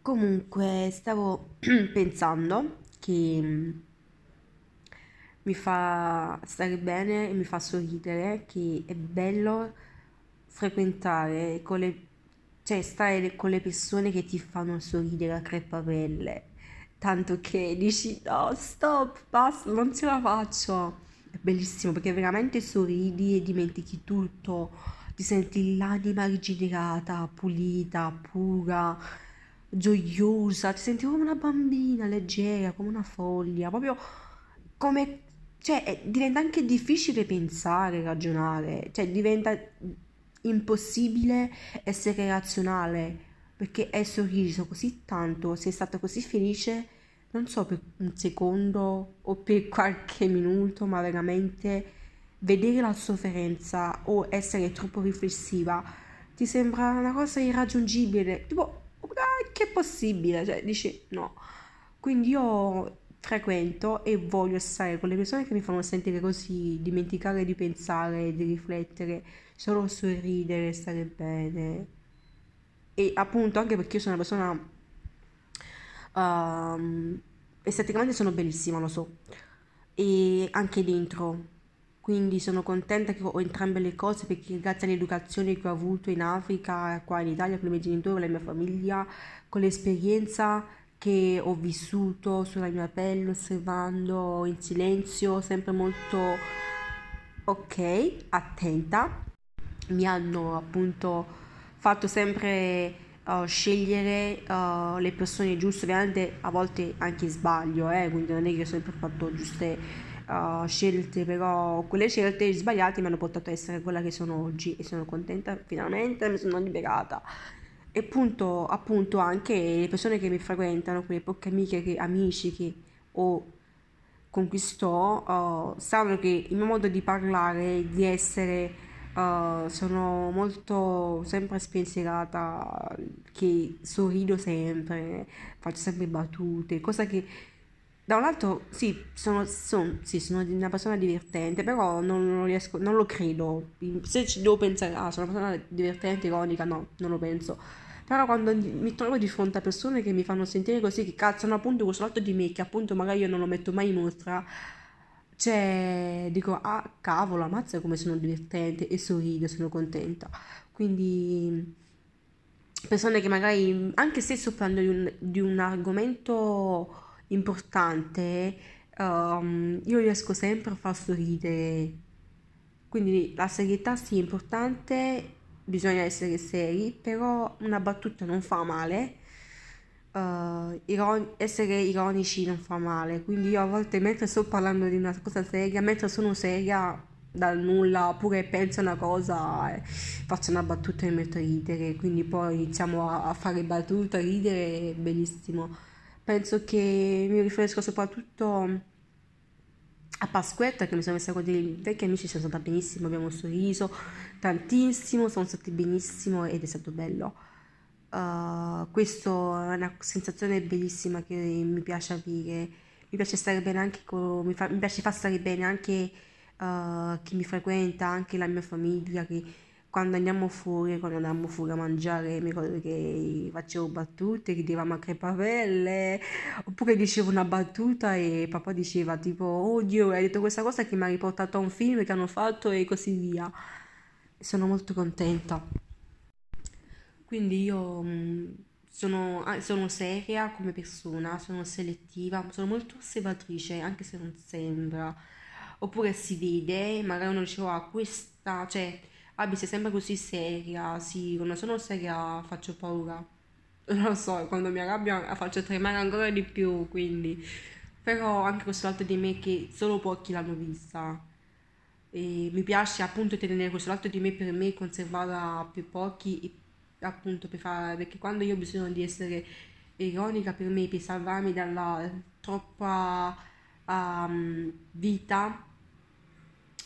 Comunque, stavo pensando che mm, mi fa stare bene e mi fa sorridere, che è bello frequentare con le, cioè stare con le persone che ti fanno sorridere a crepapelle, tanto che dici no, stop, basta, non ce la faccio. È bellissimo perché veramente sorridi e dimentichi tutto, ti senti l'anima rigenerata, pulita, pura, gioiosa, ti senti come una bambina, leggera, come una foglia, proprio come, cioè, è- diventa anche difficile pensare, ragionare, cioè diventa impossibile essere razionale perché hai sorriso così tanto, sei stata così felice, non so per un secondo o per qualche minuto, ma veramente vedere la sofferenza o essere troppo riflessiva ti sembra una cosa irraggiungibile, tipo, "Ah, che è possibile? Cioè, dici no. Quindi io frequento e voglio stare con le persone che mi fanno sentire così, dimenticare di pensare, di riflettere, solo sorridere, stare bene. E appunto anche perché io sono una persona ehm, esteticamente sono bellissima, lo so, e anche dentro. Quindi sono contenta che ho entrambe le cose perché grazie all'educazione che ho avuto in Africa, qua in Italia, con i miei genitori, la mia famiglia, con l'esperienza che ho vissuto sulla mia pelle, osservando in silenzio, sempre molto ok, attenta, mi hanno appunto fatto sempre uh, scegliere uh, le persone giuste, ovviamente a volte anche sbaglio, eh, quindi non è che ho sempre fatto giuste uh, scelte, però quelle scelte sbagliate mi hanno portato a essere quella che sono oggi e sono contenta, finalmente mi sono liberata. E appunto, appunto anche le persone che mi frequentano, quelle poche amiche che, amici che ho conquistò, uh, sanno che il mio modo di parlare, di essere, uh, sono molto sempre spensierata, che sorrido sempre, faccio sempre battute, cosa che da un lato sì, sono, son- sì, sono una persona divertente, però non, non riesco, non lo credo. Se ci devo pensare, ah, sono una persona divertente, ironica, no, non lo penso. Però quando mi trovo di fronte a persone che mi fanno sentire così, che cazzano appunto questo lato di me, che appunto magari io non lo metto mai in mostra, cioè dico, ah, cavolo, ammazza come sono divertente e sorrido, sono contenta. Quindi persone che magari, anche se sto parlando di di un argomento importante, ehm, io riesco sempre a far sorridere. Quindi la serietà sì è importante, bisogna essere seri, però una battuta non fa male. eh, iron- essere ironici non fa male, quindi io a volte mentre sto parlando di una cosa seria, mentre sono seria dal nulla, oppure penso una cosa, eh, faccio una battuta e mi metto a ridere, quindi poi iniziamo a, a fare battute, a ridere, è bellissimo. Penso che mi riferisco soprattutto a Pasquetta che mi sono messa con dei vecchi amici, sono stata benissimo, abbiamo sorriso tantissimo, siamo stati benissimo ed è stato bello. Uh, questo è una sensazione bellissima che mi piace avere. Mi piace stare bene anche con, mi, fa- mi piace far stare bene anche uh, chi mi frequenta, anche la mia famiglia, che quando andiamo fuori, quando andavamo fuori a mangiare, mi ricordo che facevo battute, ridevamo a crepapelle, oppure dicevo una battuta e papà diceva tipo, oddio, hai detto questa cosa che mi ha riportato a un film che hanno fatto e così via. Sono molto contenta. Quindi io mh, sono, ah, sono seria come persona, sono selettiva, sono molto osservatrice, anche se non sembra. Oppure si vede, magari uno dice, ah, questa, cioè, Abby sei sempre così seria, sì, quando sono seria faccio paura. Non lo so, quando mi arrabbio faccio tremare ancora di più, quindi... Però anche questo lato di me che solo pochi l'hanno vista. E mi piace appunto tenere questo lato di me per me, conservarla per pochi, e appunto per fare, perché quando io ho bisogno di essere ironica per me, per salvarmi dalla troppa um, vita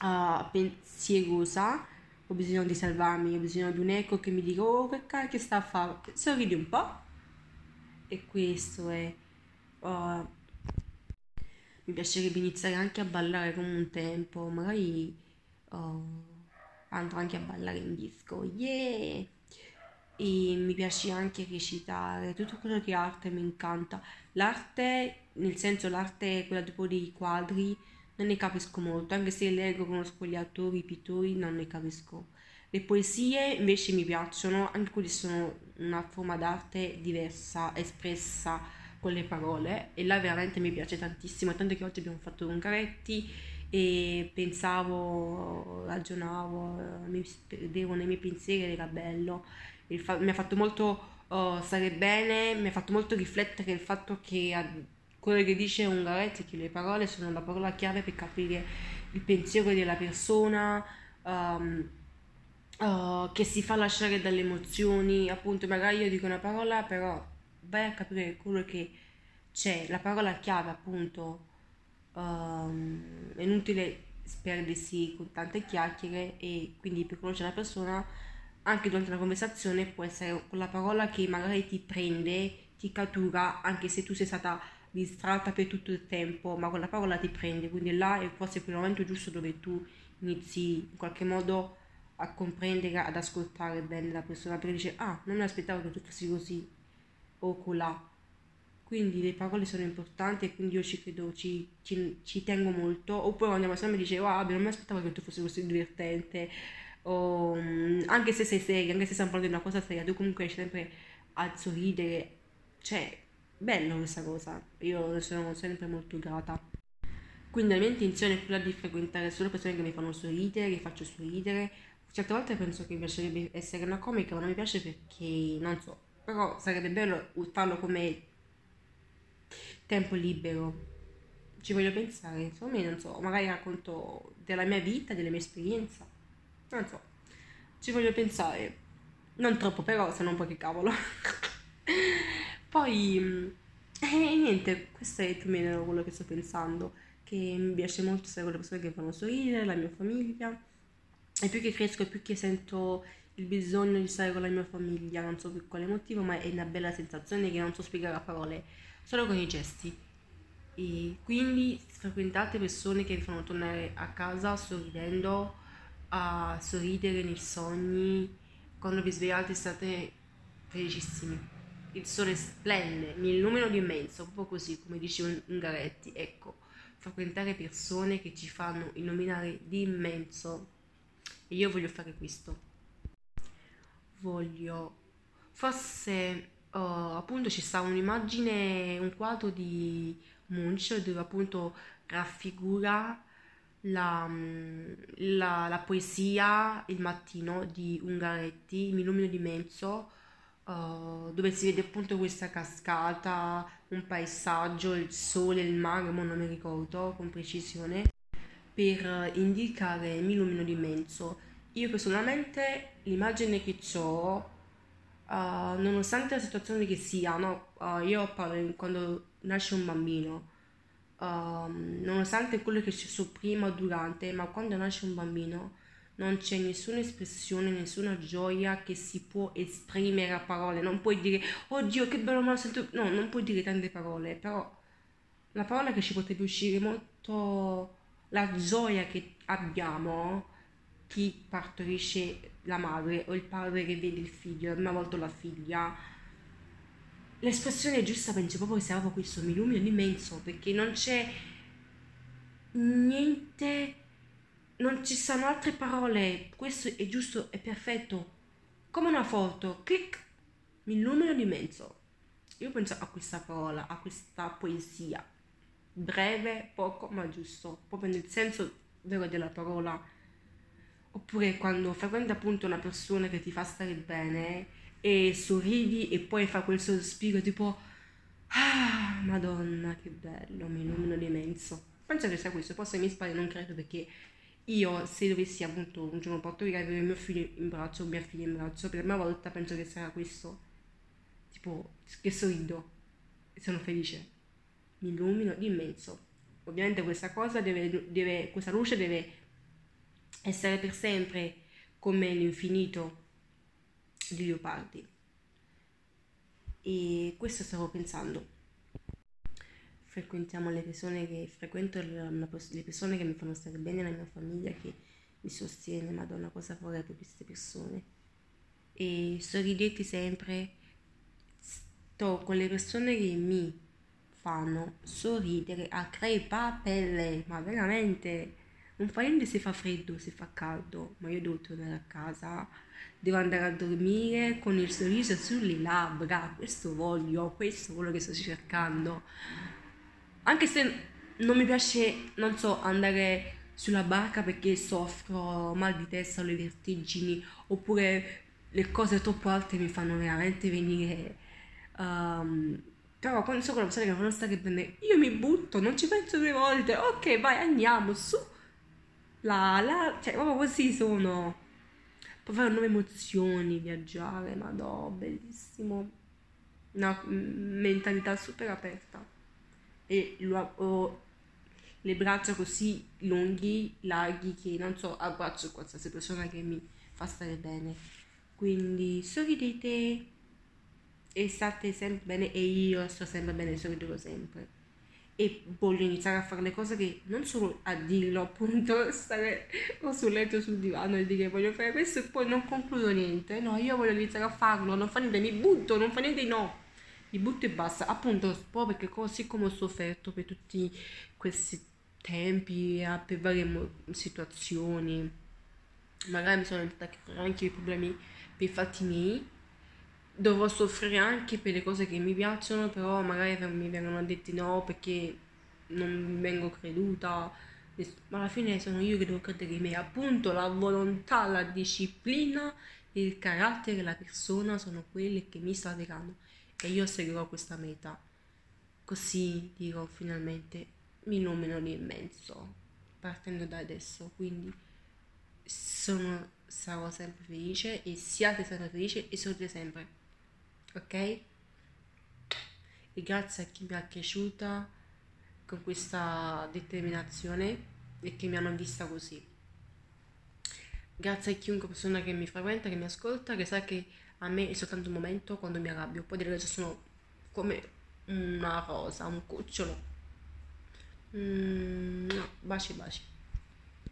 uh, pensierosa, ho bisogno di salvarmi, ho bisogno di un eco che mi dica, oh che cacchio sta a fare, sorridi un po', e questo è... uh, mi piacerebbe iniziare anche a ballare come un tempo, magari oh, andrò anche a ballare in disco, yeah! e mi piace anche recitare, tutto quello che è arte mi incanta. L'arte, nel senso l'arte quella tipo dei quadri, non ne capisco molto, anche se leggo, conosco gli autori, i pittori, non ne capisco. Le poesie invece mi piacciono, anche quelle sono una forma d'arte diversa, espressa con le parole e là veramente mi piace tantissimo, tanto che oggi abbiamo fatto ungaretti e pensavo, ragionavo, mi perdevo nei miei pensieri ed era bello. Fa- mi ha fatto molto uh, stare bene, mi ha fatto molto riflettere il fatto che a, quello che dice Ungaretti, che le parole sono la parola chiave per capire il pensiero della persona, um, uh, che si fa lasciare dalle emozioni, appunto magari io dico una parola, però vai a capire quello che c'è, la parola chiave appunto. Um, è inutile sperdersi con tante chiacchiere e quindi per conoscere una persona anche durante una conversazione può essere quella parola che magari ti prende, ti cattura anche se tu sei stata distratta per tutto il tempo, ma quella parola ti prende, quindi là è forse quel momento giusto dove tu inizi in qualche modo a comprendere, ad ascoltare bene la persona, perché dice ah, non mi aspettavo che tu fossi così o colà quindi le parole sono importanti e quindi io ci credo, ci, ci, ci tengo molto. Oppure quando una persona mi dice, wow, non mi aspettavo che tu fossi così divertente, o mm, anche se sei seria, anche se stiamo parlando di una cosa seria, tu comunque riesci sempre a sorridere. Cioè, bello questa cosa, io ne sono sempre molto grata. Quindi la mia intenzione è quella di frequentare solo persone che mi fanno sorridere, che faccio sorridere. Certe volte penso che mi piacerebbe essere una comica, ma non mi piace perché, non so, però sarebbe bello farlo come tempo libero. Ci voglio pensare, insomma, non so, magari racconto della mia vita, delle mie esperienze. Non so, ci voglio pensare. Non troppo, però, se non poi che cavolo. poi, eh, niente, questo è più o meno quello che sto pensando. Che mi piace molto stare con le persone che fanno sorridere, la mia famiglia. E più che cresco, più che sento il bisogno di stare con la mia famiglia, non so per quale motivo, ma è una bella sensazione che non so spiegare a parole solo con i gesti. E quindi frequentate persone che vi fanno tornare a casa sorridendo, a sorridere nei sogni, quando vi svegliate state felicissimi. Il sole splende, mi illumino di immenso, proprio così come dice Ungaretti. Ecco, frequentare persone che ci fanno illuminare di immenso. E io voglio fare questo. Voglio, forse uh, appunto ci sta un'immagine, un quadro di Munch dove appunto raffigura la, mm, la, la poesia Il mattino di Ungaretti, Mi illumino di mezzo, uh, dove si vede appunto questa cascata, un paesaggio, il sole, il mare, ma non mi ricordo con precisione, per indicare Mi illumino di mezzo. Io personalmente l'immagine che ho Uh, nonostante la situazione che sia, no? uh, io parlo quando nasce un bambino, uh, nonostante quello che c'è prima o durante, ma quando nasce un bambino non c'è nessuna espressione, nessuna gioia che si può esprimere a parole. Non puoi dire, oddio, che bello, ma lo sento. No, non puoi dire tante parole, però la parola che ci potrebbe uscire molto la gioia che abbiamo chi partorisce la madre o il padre che vede il figlio, prima volta la figlia. L'espressione giusta penso proprio che sia proprio questo, mi illumino immenso, perché non c'è niente, non ci sono altre parole, questo è giusto, è perfetto, come una foto, clic, mi illumino immenso. Io penso a questa parola, a questa poesia, breve, poco, ma giusto, proprio nel senso vero della parola. Oppure quando frequenti appunto una persona che ti fa stare bene e sorridi e poi fa quel sospiro tipo ah madonna che bello, mi illumino l'immenso. Penso che sia questo, poi se mi sbaglio non credo perché io se dovessi appunto un giorno portare avere mio figlio in braccio mia figlia in braccio per la prima volta penso che sarà questo tipo che sorrido e sono felice mi illumino l'immenso ovviamente questa cosa deve, deve questa luce deve essere per sempre come l'infinito di Leopardi. E questo stavo pensando. Frequentiamo le persone che frequento, le persone che mi fanno stare bene, la mia famiglia che mi sostiene, madonna cosa vorrei per queste persone. e sorridete sempre. Sto con le persone che mi fanno sorridere a crepapelle, ma veramente non fa niente se fa freddo, se fa caldo, ma io devo tornare a casa, devo andare a dormire con il sorriso sulle labbra, questo voglio, questo è quello che sto cercando. Anche se non mi piace, non so, andare sulla barca perché soffro mal di testa o le vertigini, oppure le cose troppo alte mi fanno veramente venire... Um, però quando so con la persona che non stare bene, io mi butto, non ci penso due volte, ok vai andiamo, su la, la, cioè proprio così sono. Può fare nuove emozioni, viaggiare, madò, bellissimo. Una mentalità super aperta. E lo, ho le braccia così lunghi, larghi, che non so, abbraccio qualsiasi persona che mi fa stare bene. Quindi sorridete e state sempre bene e io sto sempre bene, sorrido sempre. E voglio iniziare a fare le cose che non solo a dirlo appunto stare o sul letto sul divano e dire voglio fare questo e poi non concludo niente. No io voglio iniziare a farlo non fa niente mi butto non fa niente no mi butto e basta. Appunto proprio perché così come ho sofferto per tutti questi tempi per varie situazioni magari mi sono entrata a creare anche i problemi per i fatti miei. Dovrò soffrire anche per le cose che mi piacciono, però magari mi vengono detti no perché non vengo creduta, ma alla fine sono io che devo credere in me. Appunto la volontà, la disciplina, il carattere, la persona sono quelle che mi salveranno e io seguirò questa meta. Così dirò finalmente mi nomino l'immenso, partendo da adesso. Quindi sono, sarò sempre felice e siate sempre felici e sorride sempre ok? E grazie a chi mi ha cresciuta con questa determinazione e che mi hanno vista così. Grazie a chiunque persona che mi frequenta, che mi ascolta, che sa che a me è soltanto un momento quando mi arrabbio. Può dire che sono come una rosa, un cucciolo. Mm, no, baci baci.